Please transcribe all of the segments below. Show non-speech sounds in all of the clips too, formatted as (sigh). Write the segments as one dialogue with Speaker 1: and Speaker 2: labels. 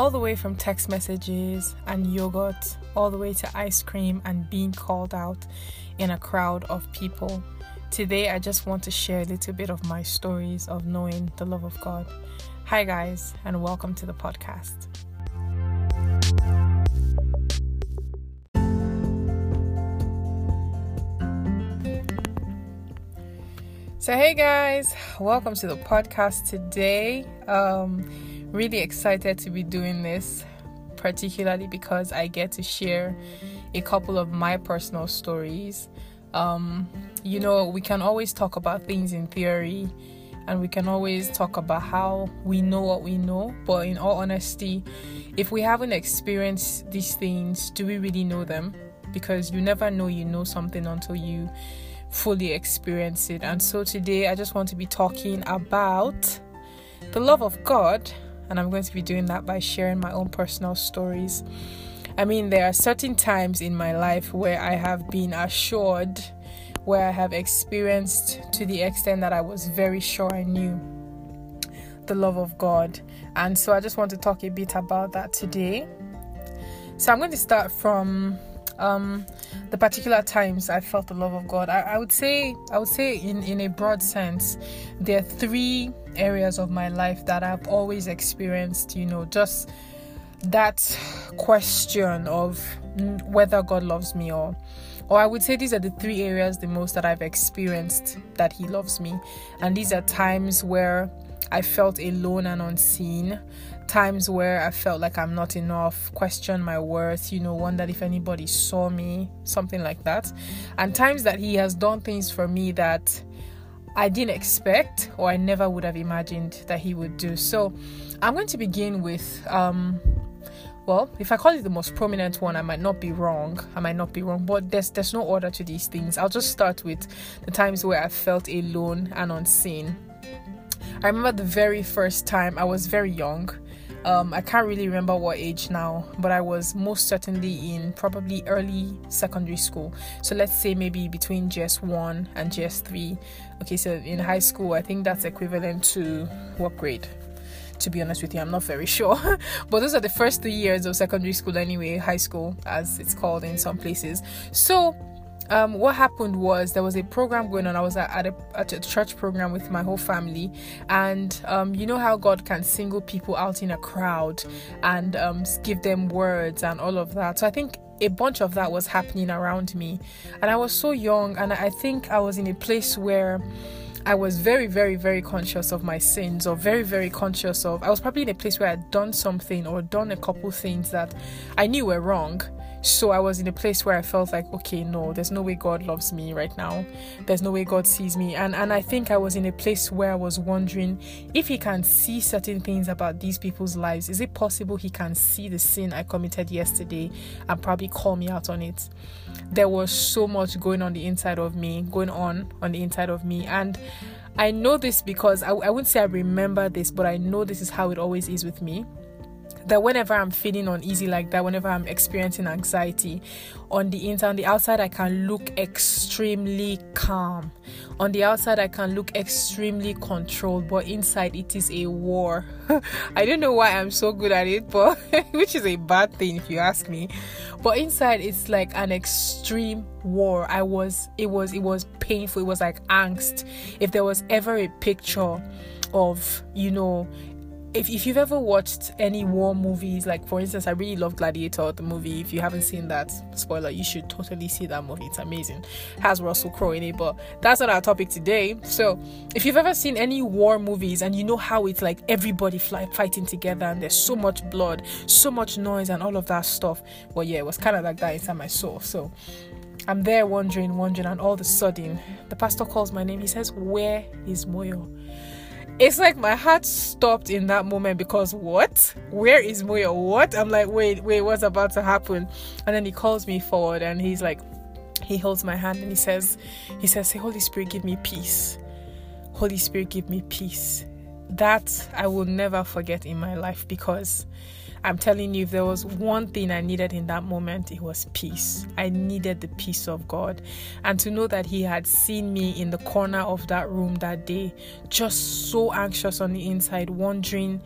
Speaker 1: all the way from text messages and yogurt, all the way to ice cream and being called out in a crowd of people. Today, I just want to share a little bit of my stories of knowing the love of God. Hi, guys, and welcome to the podcast. So, hey guys, welcome to the podcast today. Um, really excited to be doing this, particularly because I get to share a couple of my personal stories. Um, you know, we can always talk about things in theory and we can always talk about how we know what we know, but in all honesty, if we haven't experienced these things, do we really know them? Because you never know you know something until you fully experience it. And so today I just want to be talking about the love of God and I'm going to be doing that by sharing my own personal stories. I mean, there are certain times in my life where I have been assured, where I have experienced to the extent that I was very sure I knew the love of God. And so I just want to talk a bit about that today. So I'm going to start from um, the particular times I felt the love of God. I, I, would say, I would say, in in a broad sense, there are three areas of my life that I've always experienced. You know, just that question of whether God loves me or or I would say these are the three areas the most that I've experienced that He loves me. And these are times where I felt alone and unseen, times where I felt like I'm not enough, question my worth, you know, wondered if anybody saw me, something like that. And times that He has done things for me that I didn't expect or I never would have imagined that He would do. So I'm going to begin with. Um, well, if I call it the most prominent one, I might not be wrong. I might not be wrong, but there's there's no order to these things. I'll just start with the times where I felt alone and unseen. I remember the very first time I was very young. Um, I can't really remember what age now, but I was most certainly in probably early secondary school. So let's say maybe between JS1 and JS3. Okay, so in high school, I think that's equivalent to what grade? To be honest with you, I'm not very sure. (laughs) but those are the first three years of secondary school, anyway, high school, as it's called in some places. So um, what happened was there was a program going on. I was at, a, at a church program with my whole family, and um, you know how God can single people out in a crowd and um, give them words and all of that. So I think a bunch of that was happening around me, and I was so young, and I think I was in a place where. I was very, very, very conscious of my sins, or very, very conscious of. I was probably in a place where I'd done something or done a couple things that I knew were wrong, so I was in a place where I felt like, okay, no, there's no way God loves me right now. There's no way God sees me. And and I think I was in a place where I was wondering if he can see certain things about these people's lives. Is it possible he can see the sin I committed yesterday and probably call me out on it? There was so much going on the inside of me, going on on the inside of me. And I know this because I, I wouldn't say I remember this, but I know this is how it always is with me that whenever I'm feeling uneasy like that, whenever I'm experiencing anxiety, on the inside, on the outside, I can look extremely calm. On the outside, I can look extremely controlled, but inside, it is a war. (laughs) I don't know why I'm so good at it, but (laughs) which is a bad thing if you ask me. But inside, it's like an extreme war. I was, it was, it was painful. It was like angst. If there was ever a picture of, you know, if, if you've ever watched any war movies, like for instance, I really love Gladiator, the movie. If you haven't seen that, spoiler, you should totally see that movie. It's amazing. It has Russell Crowe in it, but that's not our topic today. So, if you've ever seen any war movies and you know how it's like everybody fly, fighting together and there's so much blood, so much noise, and all of that stuff, well, yeah, it was kind of like that inside my soul. So, I'm there wondering, wondering, and all of a sudden, the pastor calls my name. He says, Where is Moyo? It's like my heart stopped in that moment because what? Where is Moyo? What? I'm like, wait, wait, what's about to happen? And then he calls me forward and he's like, he holds my hand and he says, he says, hey, Holy Spirit, give me peace. Holy Spirit, give me peace. That I will never forget in my life because I'm telling you, if there was one thing I needed in that moment, it was peace. I needed the peace of God. And to know that He had seen me in the corner of that room that day, just so anxious on the inside, wondering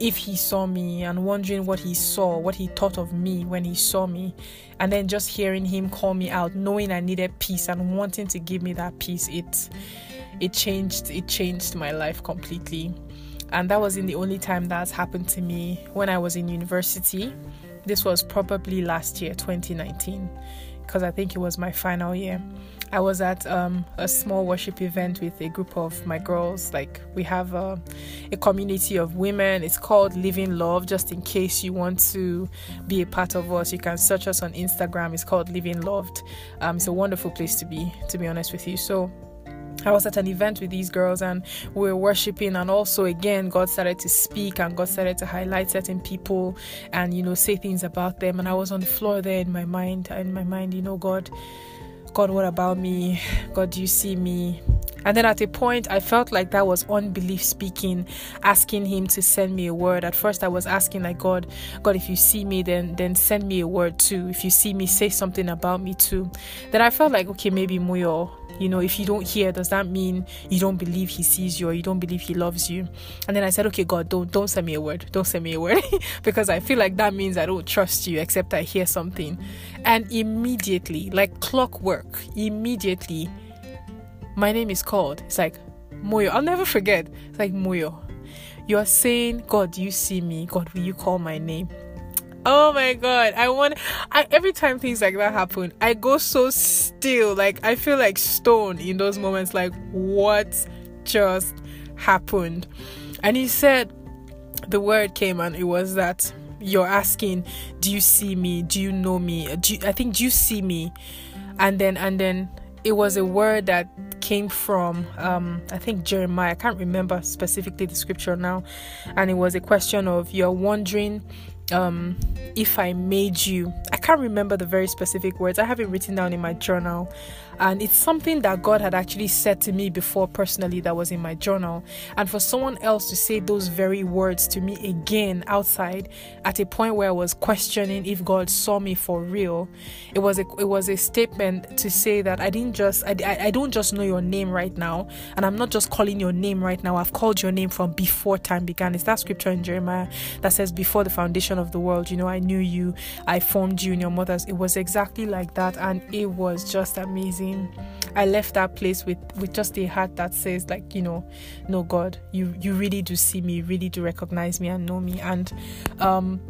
Speaker 1: if he saw me and wondering what he saw, what he thought of me when he saw me, and then just hearing him call me out, knowing I needed peace and wanting to give me that peace, it it changed it changed my life completely. And that wasn't the only time that's happened to me when I was in university. This was probably last year, 2019, because I think it was my final year. I was at um, a small worship event with a group of my girls. Like we have a, a, community of women. It's called Living Love. Just in case you want to be a part of us, you can search us on Instagram. It's called Living Loved. Um, it's a wonderful place to be. To be honest with you, so. I was at an event with these girls and we were worshiping, and also again, God started to speak and God started to highlight certain people and you know, say things about them. And I was on the floor there in my mind, in my mind, you know, God, God, what about me? God, do you see me? And then at a point, I felt like that was unbelief speaking, asking Him to send me a word. At first, I was asking, like, God, God, if you see me, then then send me a word too. If you see me, say something about me too. Then I felt like, okay, maybe Moyo, you know, if you don't hear, does that mean you don't believe he sees you or you don't believe he loves you? And then I said, okay, God, don't don't send me a word. Don't send me a word (laughs) because I feel like that means I don't trust you except I hear something. And immediately, like clockwork, immediately, my name is called. It's like Moyo. I'll never forget. It's like Moyo. You are saying, God, do you see me? God, will you call my name? Oh my god, I want I every time things like that happen, I go so still. Like I feel like stone in those moments like what just happened. And he said the word came and it was that you're asking, do you see me? Do you know me? Do you, I think do you see me? And then and then it was a word that came from um, I think Jeremiah. I can't remember specifically the scripture now, and it was a question of you're wondering um, if I made you. Can't remember the very specific words. I have it written down in my journal. And it's something that God had actually said to me before personally that was in my journal. And for someone else to say those very words to me again outside at a point where I was questioning if God saw me for real, it was a it was a statement to say that I didn't just I, I, I don't just know your name right now, and I'm not just calling your name right now. I've called your name from before time began. It's that scripture in Jeremiah that says, Before the foundation of the world, you know, I knew you, I formed you your mother's. It was exactly like that, and it was just amazing I left that place with with just a heart that says like you know no God you you really do see me really do recognize me and know me and um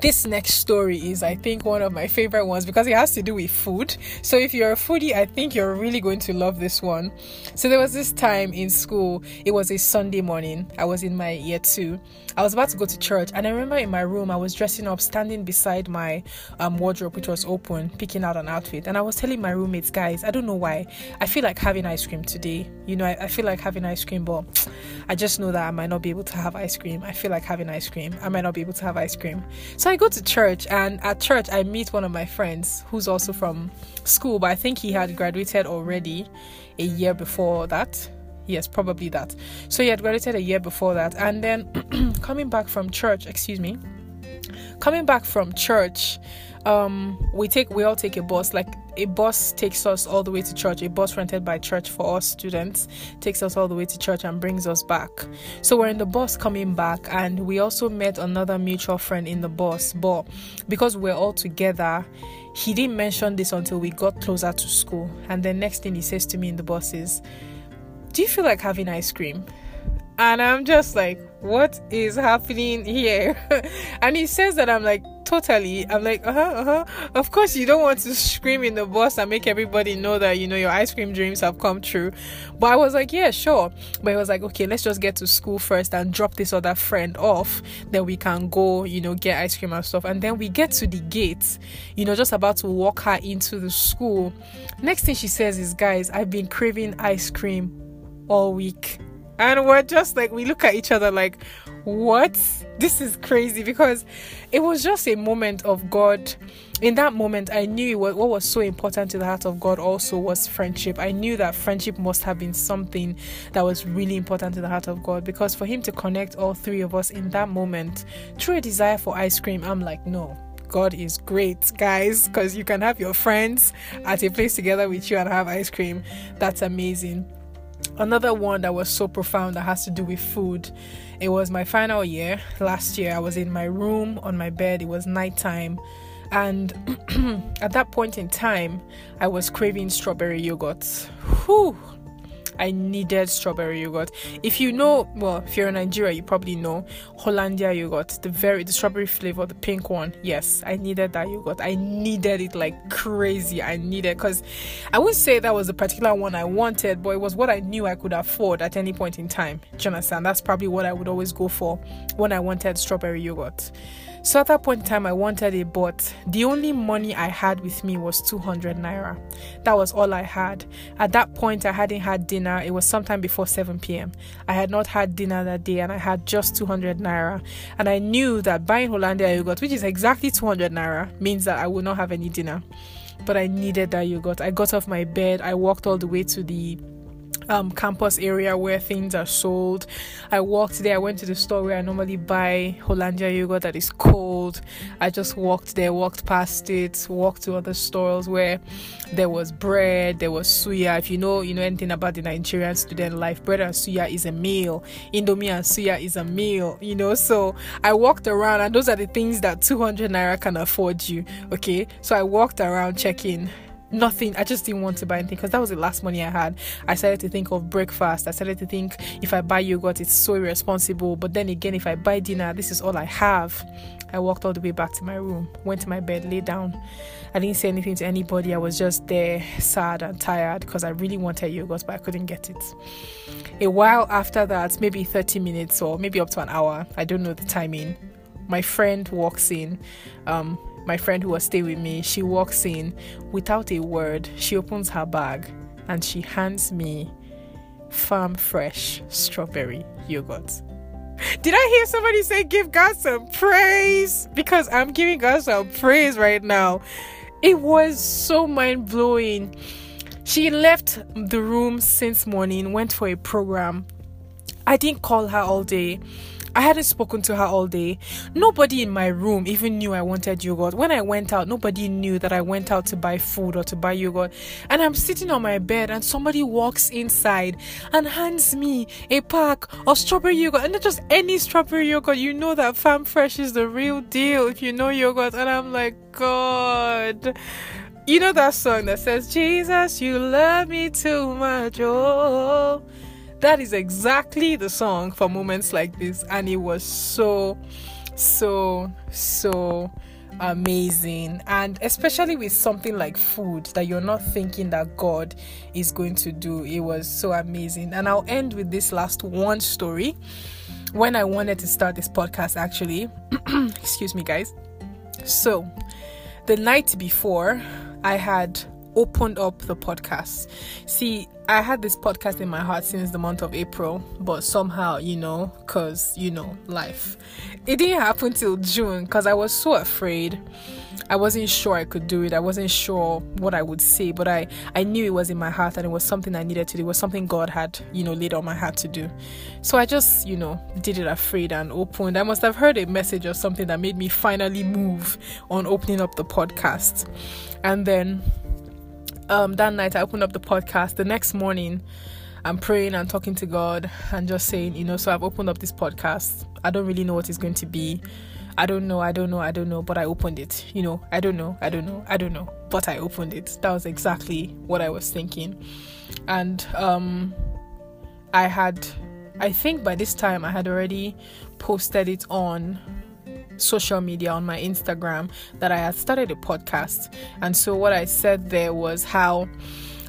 Speaker 1: this next story is, I think, one of my favorite ones because it has to do with food. So, if you're a foodie, I think you're really going to love this one. So, there was this time in school, it was a Sunday morning. I was in my year two. I was about to go to church, and I remember in my room, I was dressing up, standing beside my um, wardrobe, which was open, picking out an outfit. And I was telling my roommates, guys, I don't know why, I feel like having ice cream today. You know, I, I feel like having ice cream, but I just know that I might not be able to have ice cream. I feel like having ice cream. I might not be able to have ice cream. So I go to church, and at church, I meet one of my friends who's also from school, but I think he had graduated already a year before that. Yes, probably that. So he had graduated a year before that. And then (clears throat) coming back from church, excuse me, coming back from church, um, we take we all take a bus. Like a bus takes us all the way to church. A bus rented by church for us students takes us all the way to church and brings us back. So we're in the bus coming back, and we also met another mutual friend in the bus. But because we're all together, he didn't mention this until we got closer to school. And the next thing he says to me in the bus is, "Do you feel like having ice cream?" And I'm just like, what is happening here? (laughs) and he says that I'm like, totally. I'm like, uh huh, uh huh. Of course, you don't want to scream in the bus and make everybody know that, you know, your ice cream dreams have come true. But I was like, yeah, sure. But he was like, okay, let's just get to school first and drop this other friend off. Then we can go, you know, get ice cream and stuff. And then we get to the gate, you know, just about to walk her into the school. Next thing she says is, guys, I've been craving ice cream all week and we're just like we look at each other like what this is crazy because it was just a moment of god in that moment i knew what, what was so important to the heart of god also was friendship i knew that friendship must have been something that was really important to the heart of god because for him to connect all three of us in that moment through a desire for ice cream i'm like no God is great, guys, because you can have your friends at a place together with you and have ice cream. That's amazing. Another one that was so profound that has to do with food. It was my final year last year. I was in my room on my bed. It was nighttime. And (clears throat) at that point in time, I was craving strawberry yogurt. Whew, I needed strawberry yogurt. If you know, well, if you're in Nigeria, you probably know Hollandia yogurt, the very the strawberry flavor, the pink one. Yes, I needed that yogurt. I needed it like crazy. I needed because I wouldn't say that was the particular one I wanted, but it was what I knew I could afford at any point in time. Do you understand? That's probably what I would always go for when I wanted strawberry yogurt. So at that point in time, I wanted it, but the only money I had with me was 200 naira. That was all I had. At that point, I hadn't had dinner. It was sometime before 7 p.m. I had not had dinner that day, and I had just 200 naira. And I knew that buying Hollandia yogurt, which is exactly 200 naira, means that I would not have any dinner. But I needed that yogurt. I got off my bed, I walked all the way to the um, campus area where things are sold. I walked there. I went to the store where I normally buy Hollandia yogurt that is cold. I just walked there, walked past it, walked to other stores where there was bread, there was suya. If you know, you know anything about the Nigerian student life, bread and suya is a meal. Indomie and suya is a meal. You know, so I walked around, and those are the things that 200 naira can afford you. Okay, so I walked around checking nothing. I just didn't want to buy anything because that was the last money I had. I started to think of breakfast. I started to think if I buy yogurt, it's so irresponsible. But then again, if I buy dinner, this is all I have. I walked all the way back to my room, went to my bed, lay down. I didn't say anything to anybody. I was just there, sad and tired because I really wanted yogurt, but I couldn't get it. A while after that, maybe 30 minutes or maybe up to an hour, I don't know the timing, my friend walks in. Um, my friend who was staying with me, she walks in without a word. She opens her bag and she hands me farm fresh strawberry yogurt. (laughs) Did I hear somebody say give God some praise? Because I'm giving God some praise right now. It was so mind blowing. She left the room since morning, went for a program. I didn't call her all day. I hadn't spoken to her all day. Nobody in my room even knew I wanted yogurt. When I went out, nobody knew that I went out to buy food or to buy yogurt. And I'm sitting on my bed and somebody walks inside and hands me a pack of strawberry yogurt. And not just any strawberry yogurt. You know that Farm Fresh is the real deal if you know yogurt. And I'm like, God. You know that song that says, Jesus, you love me too much. Oh that is exactly the song for moments like this and it was so so so amazing. And especially with something like food that you're not thinking that god is going to do it was so amazing. And i'll end with this last one story. When i wanted to start this podcast actually (clears throat) excuse me guys. So the night before i had opened up the podcast. See, I had this podcast in my heart since the month of April, but somehow, you know, because, you know, life. It didn't happen till June because I was so afraid. I wasn't sure I could do it. I wasn't sure what I would say, but I, I knew it was in my heart and it was something I needed to do. It was something God had, you know, laid on my heart to do. So I just, you know, did it afraid and opened. I must have heard a message or something that made me finally move on opening up the podcast. And then um, that night I opened up the podcast. The next morning, I'm praying and talking to God and just saying, you know, so I've opened up this podcast. I don't really know what it's going to be. I don't know, I don't know, I don't know, but I opened it. You know, I don't know, I don't know, I don't know, but I opened it. That was exactly what I was thinking. And um I had I think by this time I had already posted it on social media on my Instagram that I had started a podcast. And so what I said there was how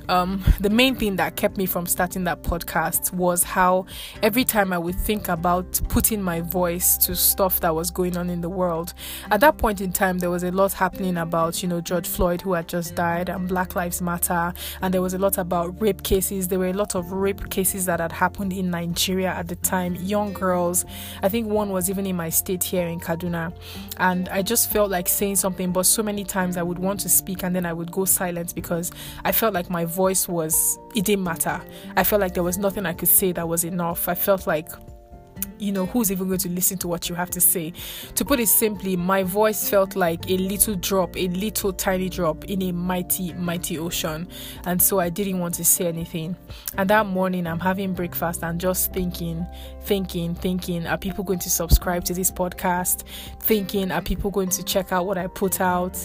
Speaker 1: um, the main thing that kept me from starting that podcast was how every time I would think about putting my voice to stuff that was going on in the world, at that point in time, there was a lot happening about, you know, George Floyd who had just died and Black Lives Matter, and there was a lot about rape cases. There were a lot of rape cases that had happened in Nigeria at the time, young girls. I think one was even in my state here in Kaduna, and I just felt like saying something, but so many times I would want to speak and then I would go silent because I felt like my voice was it didn't matter. I felt like there was nothing I could say that was enough. I felt like you know, who's even going to listen to what you have to say? To put it simply, my voice felt like a little drop, a little tiny drop in a mighty, mighty ocean. And so I didn't want to say anything. And that morning, I'm having breakfast and just thinking, thinking, thinking, are people going to subscribe to this podcast? Thinking, are people going to check out what I put out?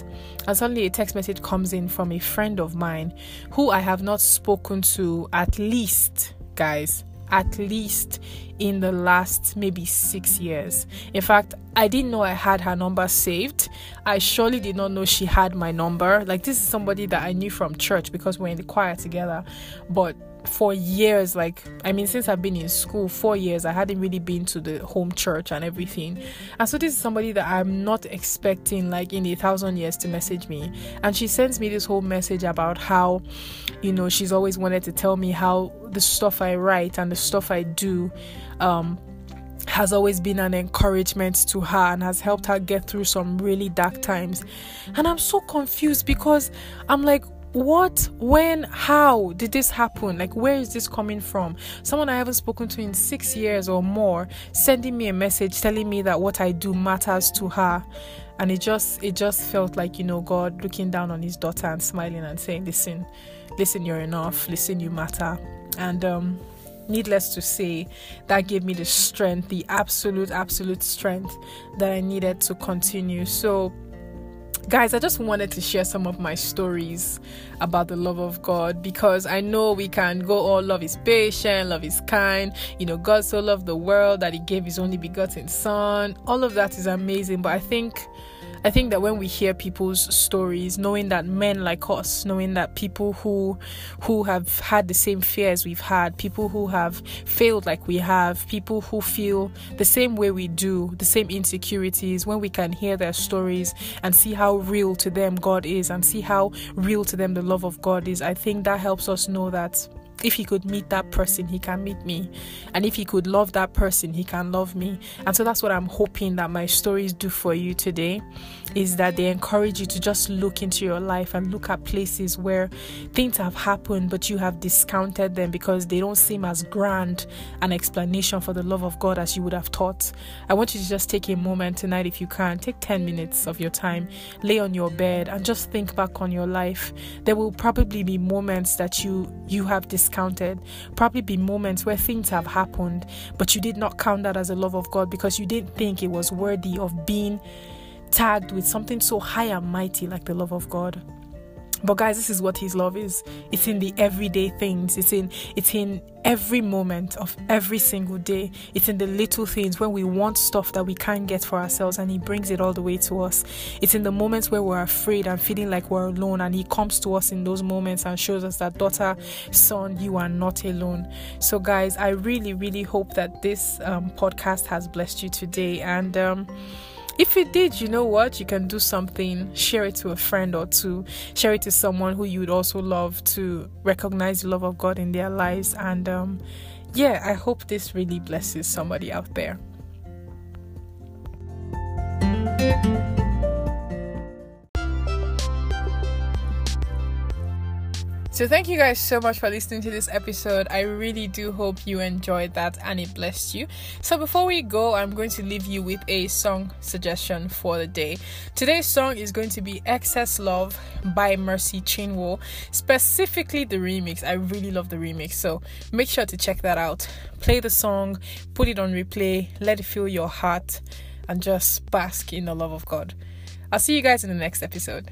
Speaker 1: And suddenly a text message comes in from a friend of mine who I have not spoken to at least, guys, at least in the last maybe six years. In fact, I didn't know I had her number saved. I surely did not know she had my number. Like, this is somebody that I knew from church because we're in the choir together. But for years like i mean since i've been in school four years i hadn't really been to the home church and everything and so this is somebody that i'm not expecting like in a thousand years to message me and she sends me this whole message about how you know she's always wanted to tell me how the stuff i write and the stuff i do um has always been an encouragement to her and has helped her get through some really dark times. And I'm so confused because I'm like, what when how did this happen? Like where is this coming from? Someone i haven't spoken to in six years or more sending me a message telling me that what i do matters to her. And it just it just felt like you know god looking down on his daughter and smiling and saying listen listen you're enough. Listen you matter. And um needless to say that gave me the strength the absolute absolute strength that i needed to continue. So guys, I just wanted to share some of my stories about the love of God because I know we can go, oh, love is patient, love is kind. You know, God so loved the world that He gave His only begotten Son. All of that is amazing, but I think I think that when we hear people's stories, knowing that men like us, knowing that people who who have had the same fears we've had, people who have failed like we have, people who feel the same way we do, the same insecurities, when we can hear their stories and see how real to them God is and see how real to them the love of God is, I think that helps us know that if he could meet that person, he can meet me. And if he could love that person, he can love me. And so that's what I'm hoping that my stories do for you today is that they encourage you to just look into your life and look at places where things have happened but you have discounted them because they don't seem as grand an explanation for the love of God as you would have thought. I want you to just take a moment tonight if you can. Take 10 minutes of your time, lay on your bed and just think back on your life. There will probably be moments that you you have discounted. Counted, probably be moments where things have happened but you did not count that as a love of God because you didn't think it was worthy of being tagged with something so high and mighty like the love of God. But guys, this is what his love is. It's in the everyday things. It's in it's in every moment of every single day. It's in the little things when we want stuff that we can't get for ourselves and he brings it all the way to us. It's in the moments where we're afraid and feeling like we're alone and he comes to us in those moments and shows us that daughter, son, you are not alone. So guys, I really really hope that this um, podcast has blessed you today and um if it did, you know what? You can do something, share it to a friend or two, share it to someone who you would also love to recognize the love of God in their lives. And um, yeah, I hope this really blesses somebody out there. So, thank you guys so much for listening to this episode. I really do hope you enjoyed that and it blessed you. So, before we go, I'm going to leave you with a song suggestion for the day. Today's song is going to be Excess Love by Mercy Chinwo, specifically the remix. I really love the remix, so make sure to check that out. Play the song, put it on replay, let it fill your heart, and just bask in the love of God. I'll see you guys in the next episode.